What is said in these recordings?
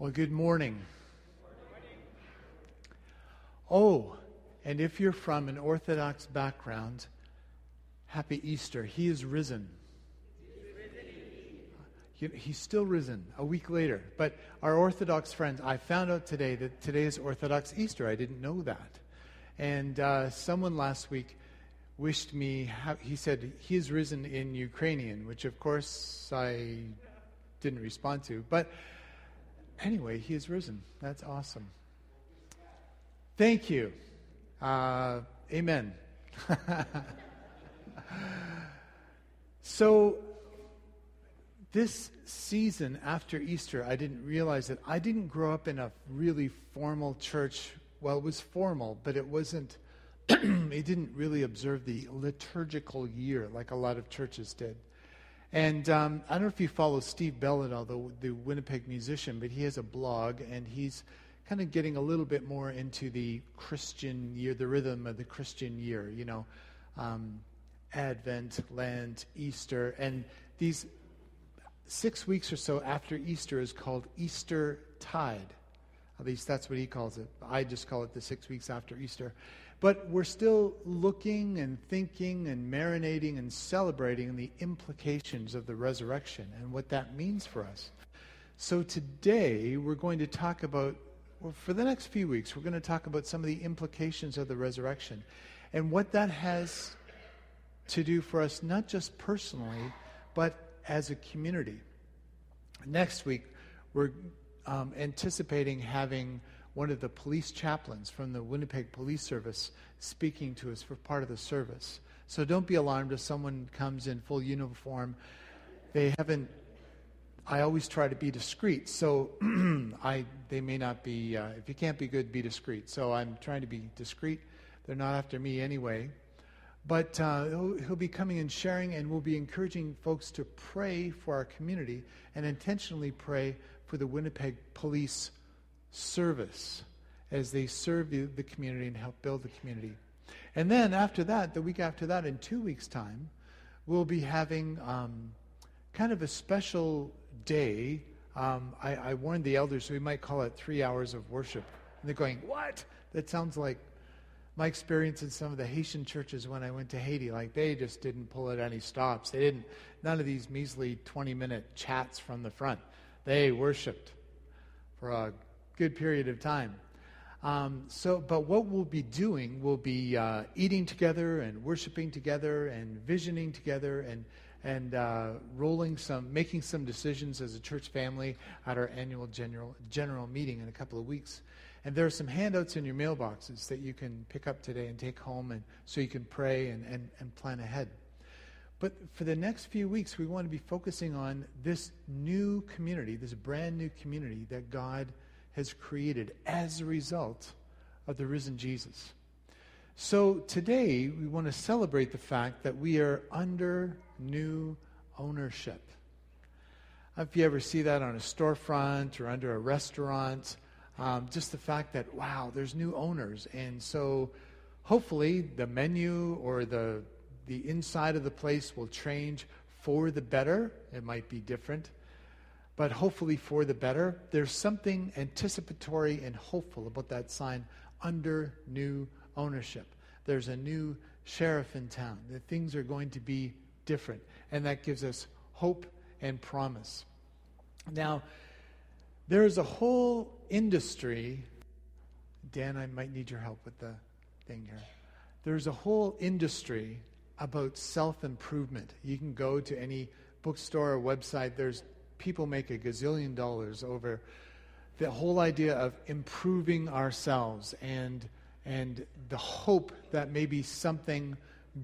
Well, good morning. Oh, and if you're from an Orthodox background, happy Easter. He is risen. He, he's still risen a week later. But our Orthodox friends, I found out today that today is Orthodox Easter. I didn't know that. And uh, someone last week wished me, he said, he is risen in Ukrainian, which of course I didn't respond to. But anyway, he is risen. That's awesome. Thank you. Uh, amen. so, this season after Easter, I didn't realize that I didn't grow up in a really formal church. Well, it was formal, but it wasn't, it didn't really observe the liturgical year like a lot of churches did. And um, I don't know if you follow Steve Belladell, the, the Winnipeg musician, but he has a blog and he's kind of getting a little bit more into the Christian year, the rhythm of the Christian year, you know, um, Advent, Lent, Easter. And these six weeks or so after Easter is called Easter Tide. At least that's what he calls it. I just call it the six weeks after Easter. But we're still looking and thinking and marinating and celebrating the implications of the resurrection and what that means for us. So today we're going to talk about, well, for the next few weeks, we're going to talk about some of the implications of the resurrection and what that has to do for us, not just personally, but as a community. Next week, we're um, anticipating having one of the police chaplains from the Winnipeg Police Service speaking to us for part of the service. So don't be alarmed if someone comes in full uniform. They haven't. I always try to be discreet, so I they may not be. Uh, if you can't be good, be discreet. So I'm trying to be discreet. They're not after me anyway. But uh, he'll, he'll, be coming and sharing, and we'll be encouraging folks to pray for our community and intentionally pray for the Winnipeg Police service as they serve the, community and help build the community. And then after that, the week after that, in two weeks' time, we'll be having um, kind of a special day. Um, I, I, warned the elders we might call it three hours of worship. And they're going, What? That sounds like my experience in some of the Haitian churches when I went to Haiti. Like they just didn't pull at any stops. They didn't, none of these measly 20 minute chats from the front. They worshiped for a good period of time. Um, so, but what we'll be doing, we'll be uh, eating together and worshiping together and visioning together and and uh, rolling some, making some decisions as a church family at our annual general general meeting in a couple of weeks. And there are some handouts in your mailboxes that you can pick up today and take home, and so you can pray and, and, and plan ahead. But for the next few weeks, we want to be focusing on this new community, this brand new community that God has created as a result of the risen Jesus. So today, we want to celebrate the fact that we are under new ownership. If you ever see that on a storefront or under a restaurant, um, just the fact that, wow, there's new owners. And so hopefully the menu or the, the inside of the place will change for the better. It might be different but hopefully for the better. There's something anticipatory and hopeful about that sign under new ownership. There's a new sheriff in town, that things are going to be different, and that gives us hope and promise. Now, there is a whole industry. Dan, I might need your help with the thing here. There's a whole industry about self improvement. You can go to any bookstore or website. There's people make a gazillion dollars over the whole idea of improving ourselves and and the hope that maybe something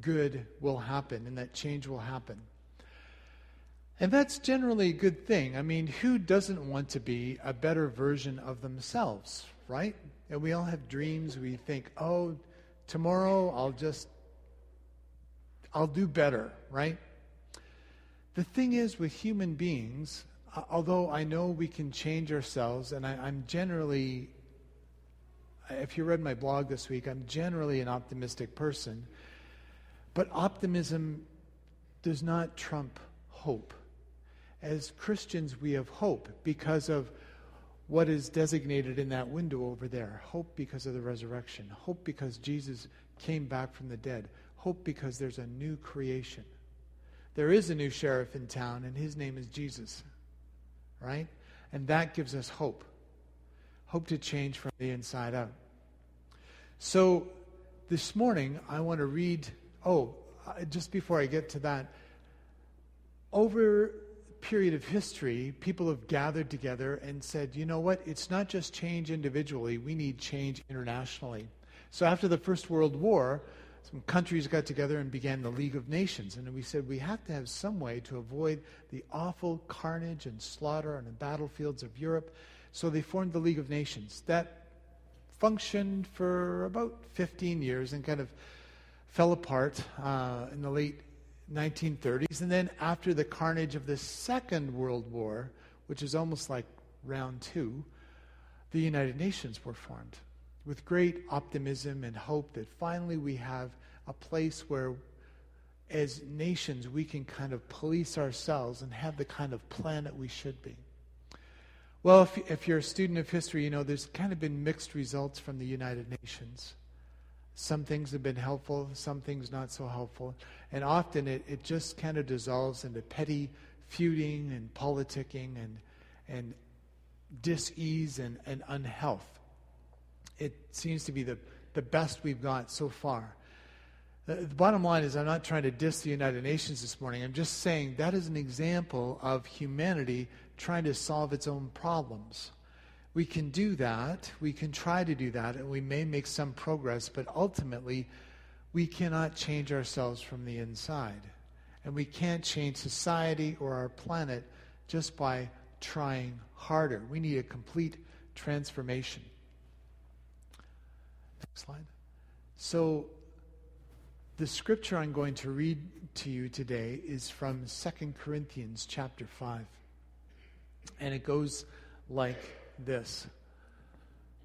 good will happen and that change will happen. And that's generally a good thing. I mean, who doesn't want to be a better version of themselves, right? And we all have dreams. We think, oh, tomorrow I'll just, I'll do better, right? The thing is with human beings, uh, although I know we can change ourselves, and I, I'm generally, if you read my blog this week, I'm generally an optimistic person, but optimism does not trump hope. As Christians, we have hope because of what is designated in that window over there hope because of the resurrection, hope because Jesus came back from the dead, hope because there's a new creation. There is a new sheriff in town, and his name is Jesus. Right? And that gives us hope. Hope to change from the inside out. So this morning, I want to read. Oh, just before I get to that, over period of history, people have gathered together and said, you know what? It's not just change individually, we need change internationally. So after the First World War, some countries got together and began the League of Nations. And we said we have to have some way to avoid the awful carnage and slaughter on the battlefields of Europe. So they formed the League of Nations. That functioned for about 15 years and kind of fell apart uh, in the late 1930s. And then after the carnage of the Second World War, which is almost like round two, the United Nations were formed with great optimism and hope that finally we have a place where, as nations, we can kind of police ourselves and have the kind of planet we should be. Well, if, if you're a student of history, you know there's kind of been mixed results from the United Nations. Some things have been helpful, some things not so helpful. And often it, it just kind of dissolves into petty feuding and politicking and, and dis-ease and, and unhealth. It seems to be the, the best we've got so far. The, the bottom line is, I'm not trying to diss the United Nations this morning. I'm just saying that is an example of humanity trying to solve its own problems. We can do that. We can try to do that, and we may make some progress, but ultimately, we cannot change ourselves from the inside. And we can't change society or our planet just by trying harder. We need a complete transformation. Slide. So, the scripture I'm going to read to you today is from 2 Corinthians chapter 5. And it goes like this.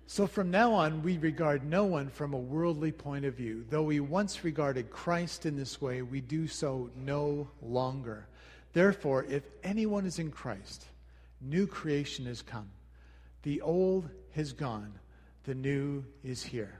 So from now on, we regard no one from a worldly point of view. Though we once regarded Christ in this way, we do so no longer. Therefore, if anyone is in Christ, new creation has come. The old has gone, the new is here.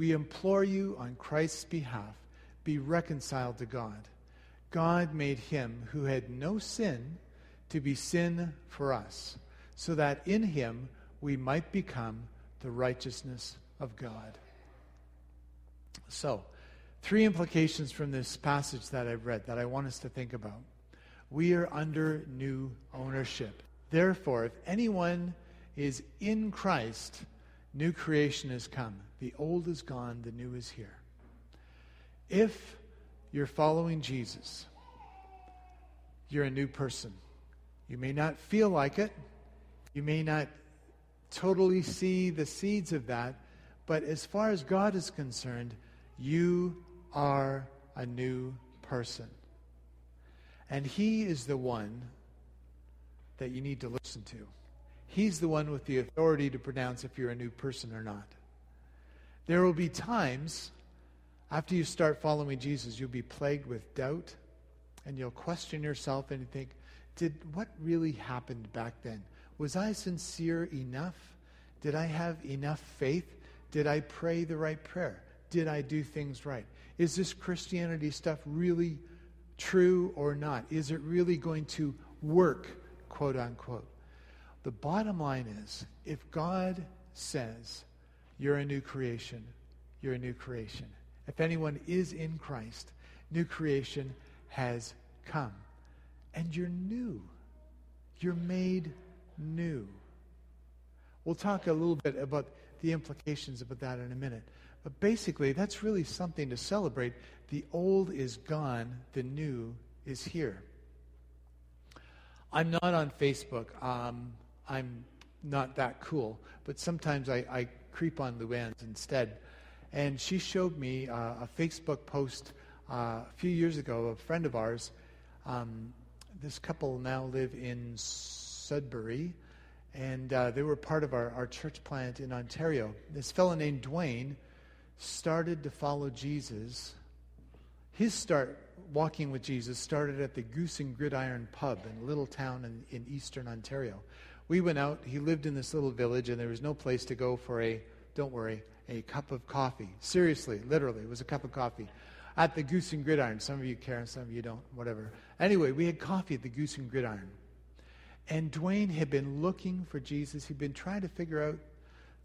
We implore you on Christ's behalf, be reconciled to God. God made him who had no sin to be sin for us so that in him we might become the righteousness of God. So, three implications from this passage that I've read that I want us to think about. We are under new ownership. Therefore, if anyone is in Christ, new creation has come. The old is gone, the new is here. If you're following Jesus, you're a new person. You may not feel like it, you may not totally see the seeds of that, but as far as God is concerned, you are a new person. And He is the one that you need to listen to. He's the one with the authority to pronounce if you're a new person or not. There will be times after you start following Jesus, you'll be plagued with doubt and you'll question yourself and think, did what really happened back then? Was I sincere enough? Did I have enough faith? Did I pray the right prayer? Did I do things right? Is this Christianity stuff really true or not? Is it really going to work, quote unquote? The bottom line is if God says you're a new creation, you're a new creation. If anyone is in Christ, new creation has come. And you're new. You're made new. We'll talk a little bit about the implications about that in a minute. But basically, that's really something to celebrate. The old is gone, the new is here. I'm not on Facebook. Um, I'm not that cool. But sometimes I, I creep on Luann's instead. And she showed me uh, a Facebook post uh, a few years ago, of a friend of ours. Um, this couple now live in Sudbury, and uh, they were part of our, our church plant in Ontario. This fellow named Dwayne started to follow Jesus. His start walking with Jesus started at the Goose and Gridiron pub in a little town in, in eastern Ontario. We went out, he lived in this little village, and there was no place to go for a, don't worry, a cup of coffee. Seriously, literally, it was a cup of coffee at the Goose and Gridiron. Some of you care, and some of you don't, whatever. Anyway, we had coffee at the Goose and Gridiron. And Dwayne had been looking for Jesus. He'd been trying to figure out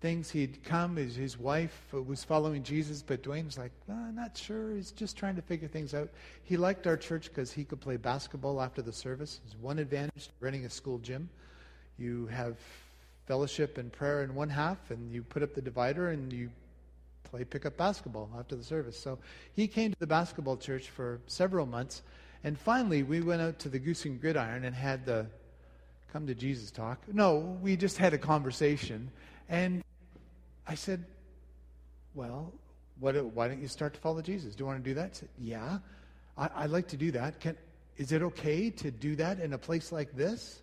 things. He'd come, his, his wife was following Jesus, but Dwayne's like, well, not sure. He's just trying to figure things out. He liked our church because he could play basketball after the service. There's one advantage to renting a school gym. You have fellowship and prayer in one half, and you put up the divider and you play pickup basketball after the service. So he came to the basketball church for several months. And finally, we went out to the Goose and Gridiron and had the come to Jesus talk. No, we just had a conversation. And I said, Well, what, why don't you start to follow Jesus? Do you want to do that? Said, yeah, I, would like to do that. Can, is it okay to do that in a place like this?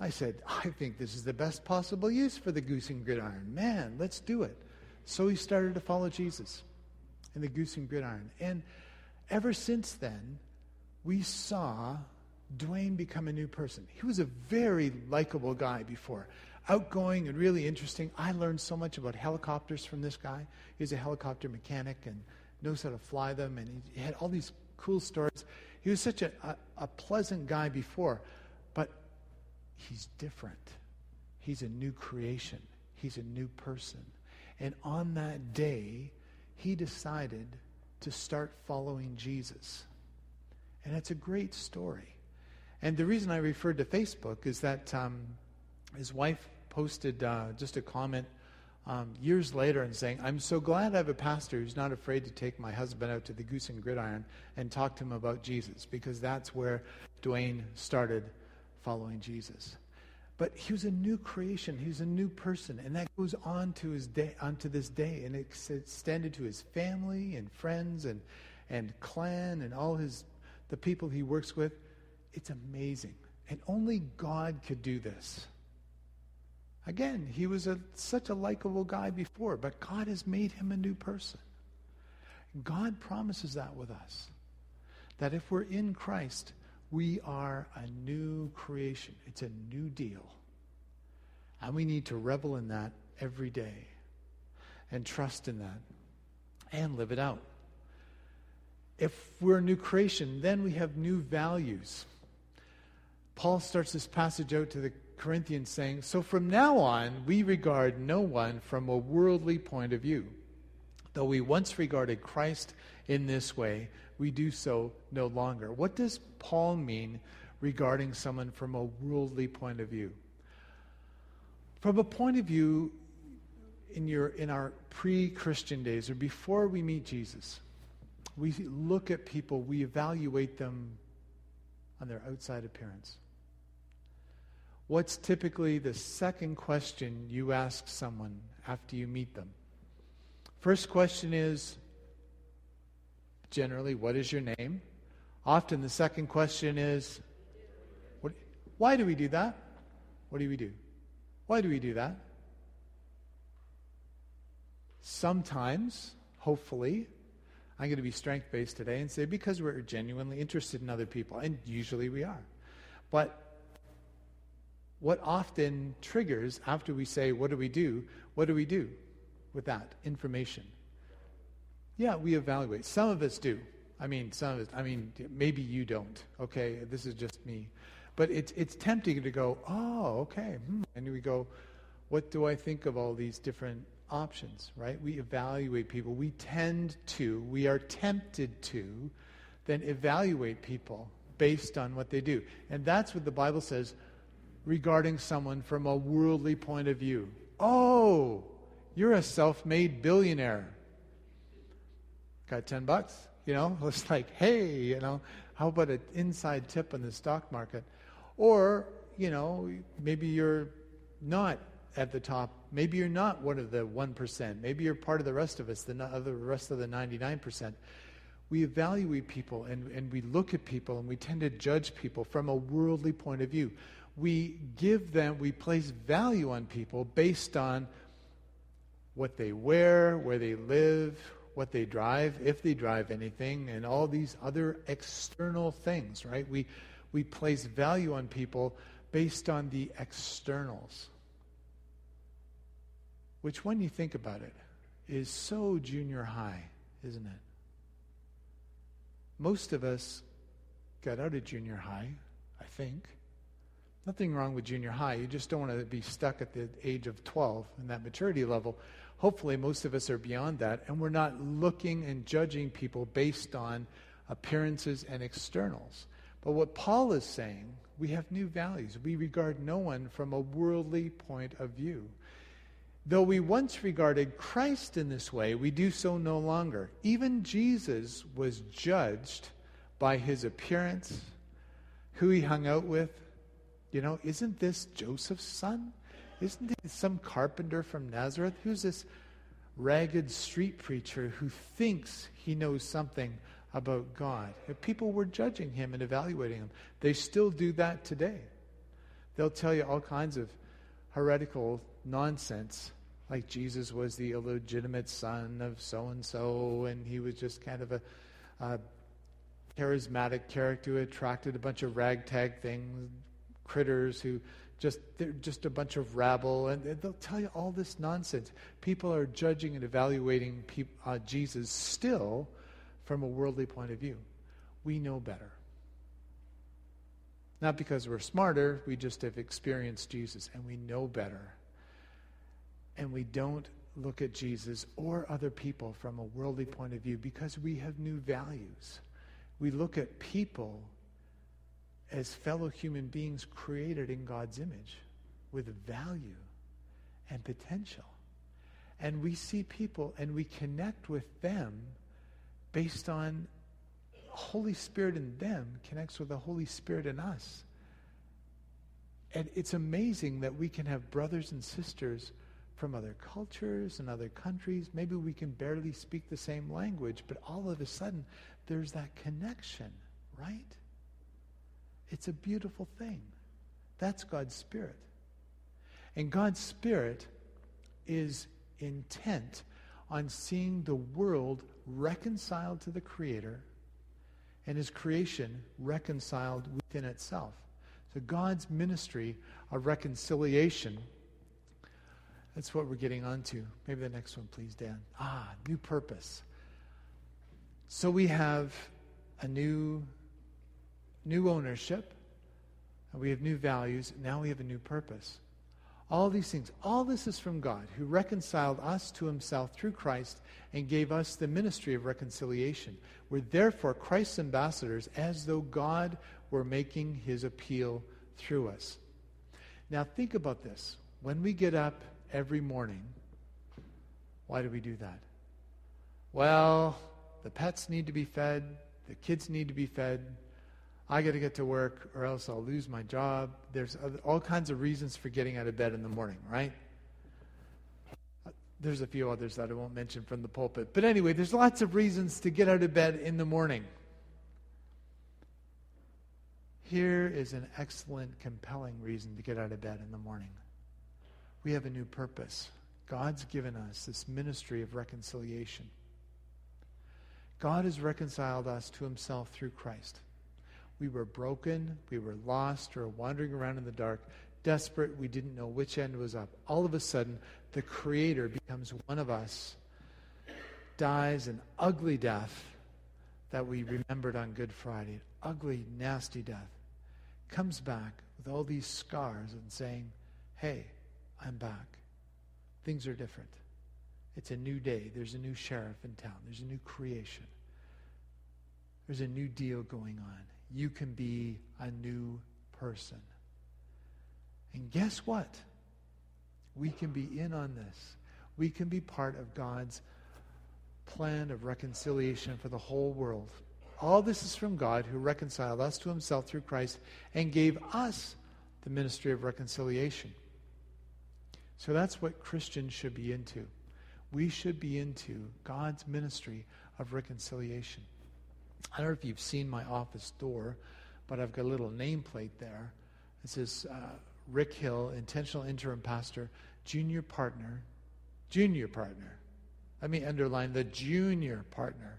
I said, I think this is the best possible use for the goose and gridiron. Man, let's do it. So he started to follow Jesus in the goose and gridiron. And ever since then, we saw Dwayne become a new person. He was a very likable guy before, outgoing and really interesting. I learned so much about helicopters from this guy. He's a helicopter mechanic and knows how to fly them, and he had all these cool stories. He was such a, a, a pleasant guy before, he's different. He's a new creation, he's a new person. And on that day, he decided to start following Jesus. And it's a great story. And the reason I referred to Facebook is that um, his wife posted uh, just a comment um, years later and saying, I'm so glad I have a pastor who's not afraid to take my husband out to the Goose and Gridiron and talk to him about Jesus, because that's where Dwayne started following Jesus. But he was a new creation. He was a new person. And that goes on to his day, onto this day. And it's extended to his family and friends and, and clan and all his, the people he works with. It's amazing. And only God could do this. Again, he was a, such a likable guy before, but God has made him a new person. God promises that with us. That if we're in Christ, we are a new creation. It's a new deal. And we need to revel in that every day and trust in that and live it out. If we're a new creation, then we have new values. Paul starts this passage out to the Corinthians saying, So from now on, we regard no one from a worldly point of view. Though we once regarded Christ in this way, we do so no longer. What does Paul mean regarding someone from a worldly point of view? From a point of view in, your, in our pre Christian days or before we meet Jesus, we look at people, we evaluate them on their outside appearance. What's typically the second question you ask someone after you meet them? First question is generally, what is your name? Often the second question is, what, why do we do that? What do we do? Why do we do that? Sometimes, hopefully, I'm going to be strength based today and say because we're genuinely interested in other people, and usually we are. But what often triggers after we say, What do we do? What do we do with that information? Yeah, we evaluate. Some of us do. I mean, some of us, I mean, maybe you don't. Okay, this is just me. But it's, it's tempting to go, oh, okay. Hmm. And we go, what do I think of all these different options, right? We evaluate people. We tend to, we are tempted to then evaluate people based on what they do. And that's what the Bible says regarding someone from a worldly point of view. Oh, you're a self made billionaire. Got 10 bucks? You know, it's like, hey, you know, how about an inside tip on the stock market? Or, you know, maybe you're not at the top. Maybe you're not one of the 1%. Maybe you're part of the rest of us, the other rest of the 99%. We evaluate people and, and we look at people and we tend to judge people from a worldly point of view. We give them, we place value on people based on what they wear, where they live, what they drive, if they drive anything, and all these other external things, right? We, we place value on people based on the externals which, when you think about it, is so junior high, isn't it? Most of us got out of junior high, I think. Nothing wrong with junior high. You just don't want to be stuck at the age of 12 in that maturity level. Hopefully, most of us are beyond that, and we're not looking and judging people based on appearances and externals. But what Paul is saying, we have new values. We regard no one from a worldly point of view. Though we once regarded Christ in this way, we do so no longer. Even Jesus was judged by his appearance, who he hung out with. You know, isn't this Joseph's son? Isn't he some carpenter from Nazareth? Who's this ragged street preacher who thinks he knows something about God? People were judging him and evaluating him. They still do that today. They'll tell you all kinds of heretical nonsense, like Jesus was the illegitimate son of so and so, and he was just kind of a, a charismatic character who attracted a bunch of ragtag things, critters who just they're just a bunch of rabble, and they'll tell you all this nonsense. People are judging and evaluating uh, Jesus still from a worldly point of view. We know better. Not because we're smarter, we just have experienced Jesus and we know better and we don't look at Jesus or other people from a worldly point of view because we have new values. We look at people as fellow human beings created in God's image with value and potential. And we see people and we connect with them based on Holy Spirit in them connects with the Holy Spirit in us. And it's amazing that we can have brothers and sisters from other cultures and other countries. Maybe we can barely speak the same language, but all of a sudden there's that connection, right? It's a beautiful thing. That's God's Spirit. And God's Spirit is intent on seeing the world reconciled to the Creator and His creation reconciled within itself. So God's ministry of reconciliation that's what we're getting onto. Maybe the next one, please, Dan. Ah, new purpose. So we have a new, new ownership, and we have new values. Now we have a new purpose. All these things, all this is from God, who reconciled us to himself through Christ and gave us the ministry of reconciliation. We're therefore Christ's ambassadors, as though God were making his appeal through us. Now, think about this. When we get up every morning. Why do we do that? Well, the pets need to be fed, the kids need to be fed. I got to get to work or else I'll lose my job. There's all kinds of reasons for getting out of bed in the morning, right? Uh, there's a few others that I won't mention from the pulpit. But anyway, there's lots of reasons to get out of bed in the morning. Here is an excellent, compelling reason to get out of bed in the morning we have a new purpose. God's given us this ministry of reconciliation. God has reconciled us to himself through Christ. We were broken, we were lost, or wandering around in the dark, desperate, we didn't know which end was up. All of a sudden, the Creator becomes one of us, dies an ugly death that we remembered on Good Friday, ugly, nasty death, comes back with all these scars and saying, Hey, I'm back. Things are different. It's a new day. There's a new sheriff in town. There's a new creation. There's a new deal going on. You can be a new person. And guess what? We can be in on this. We can be part of God's plan of reconciliation for the whole world. All this is from God who reconciled us to himself through Christ and gave us the ministry of reconciliation. So that's what Christians should be into. We should be into God's ministry of reconciliation. I don't know if you've seen my office door, but I've got a little nameplate there. It says uh, Rick Hill, intentional interim pastor, junior partner, junior partner. Let me underline the junior partner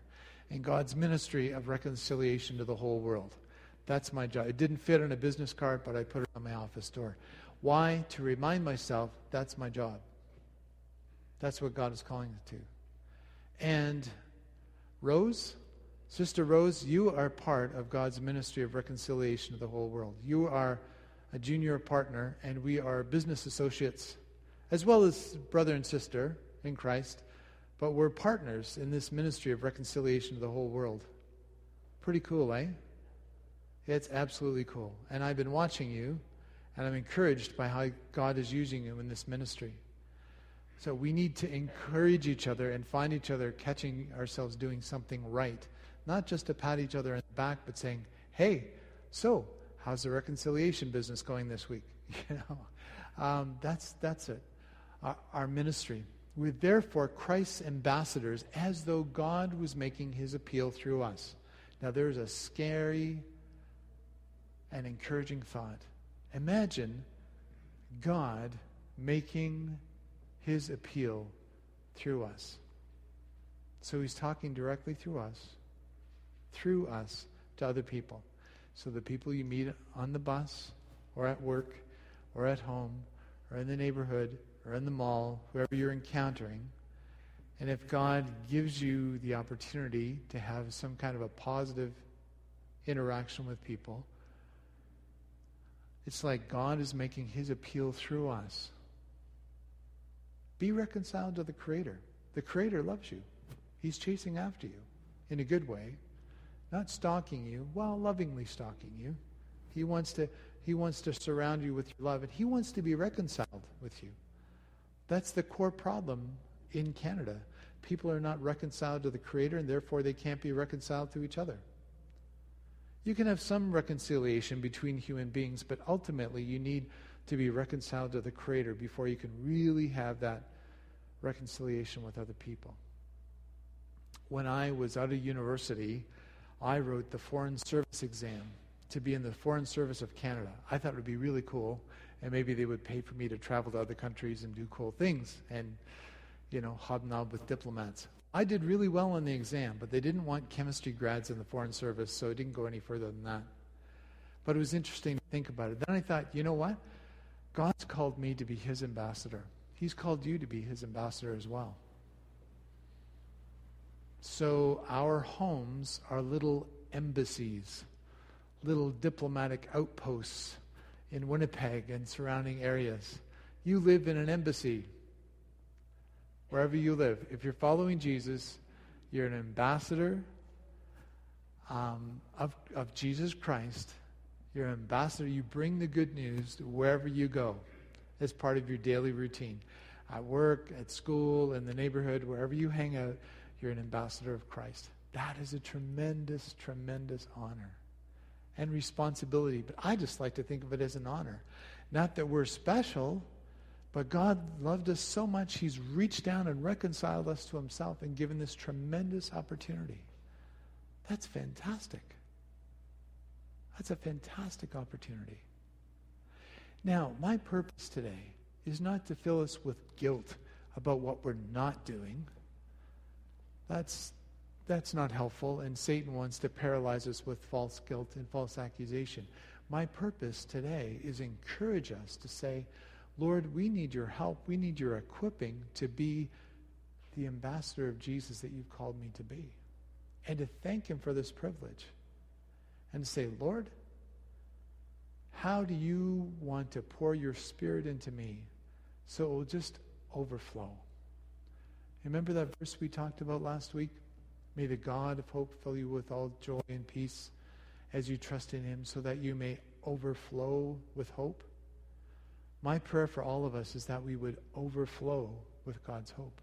in God's ministry of reconciliation to the whole world. That's my job. It didn't fit on a business card, but I put it on my office door. Why? To remind myself that's my job. That's what God is calling it to. And Rose, Sister Rose, you are part of God's ministry of reconciliation to the whole world. You are a junior partner, and we are business associates, as well as brother and sister in Christ, but we're partners in this ministry of reconciliation to the whole world. Pretty cool, eh? It's absolutely cool. And I've been watching you, and I'm encouraged by how God is using you in this ministry. So we need to encourage each other and find each other catching ourselves doing something right. Not just to pat each other in the back, but saying, hey, so how's the reconciliation business going this week? You know, um, that's, that's it. Our, our ministry. We're therefore Christ's ambassadors as though God was making his appeal through us. Now, there's a scary and encouraging thought. Imagine God making his appeal through us. So he's talking directly through us, through us to other people. So the people you meet on the bus or at work or at home or in the neighborhood or in the mall, whoever you're encountering, and if God gives you the opportunity to have some kind of a positive interaction with people, it's like God is making his appeal through us. Be reconciled to the Creator. The Creator loves you, He's chasing after you in a good way, not stalking you, while lovingly stalking you. He wants to. He wants to surround you with your love, and he wants to be reconciled with you. That's the core problem in Canada. People are not reconciled to the Creator, and therefore they can't be reconciled to each other. You can have some reconciliation between human beings, but ultimately you need to be reconciled to the Creator before you can really have that reconciliation with other people. When I was out of university, I wrote the Foreign Service exam to be in the Foreign Service of Canada. I thought it would be really cool, and maybe they would pay for me to travel to other countries and do cool things and, you know, hobnob with diplomats. I did really well on the exam, but they didn't want chemistry grads in the Foreign Service, so it didn't go any further than that. But it was interesting to think about it. Then I thought, you know what? God's called me to be his ambassador. He's called you to be his ambassador as well. So our homes are little embassies, little diplomatic outposts in Winnipeg and surrounding areas. You live in an embassy wherever you live. If you're following Jesus, you're an ambassador um, of, of Jesus Christ. You're an ambassador. You bring the good news wherever you go as part of your daily routine. At work, at school, in the neighborhood, wherever you hang out, you're an ambassador of Christ. That is a tremendous, tremendous honor and responsibility. But I just like to think of it as an honor. Not that we're special, but God loved us so much, He's reached down and reconciled us to Himself and given this tremendous opportunity. That's fantastic. That's a fantastic opportunity. Now, my purpose today is not to fill us with guilt about what we're not doing. That's, that's not helpful, and Satan wants to paralyze us with false guilt and false accusation. My purpose today is encourage us to say, Lord, we need your help. We need your equipping to be the ambassador of Jesus that you've called me to be. And to thank him for this privilege. And say, Lord, how do you want to pour your spirit into me so it will just overflow? Remember that verse we talked about last week? May the God of hope fill you with all joy and peace as you trust in him so that you may overflow with hope. My prayer for all of us is that we would overflow with God's hope.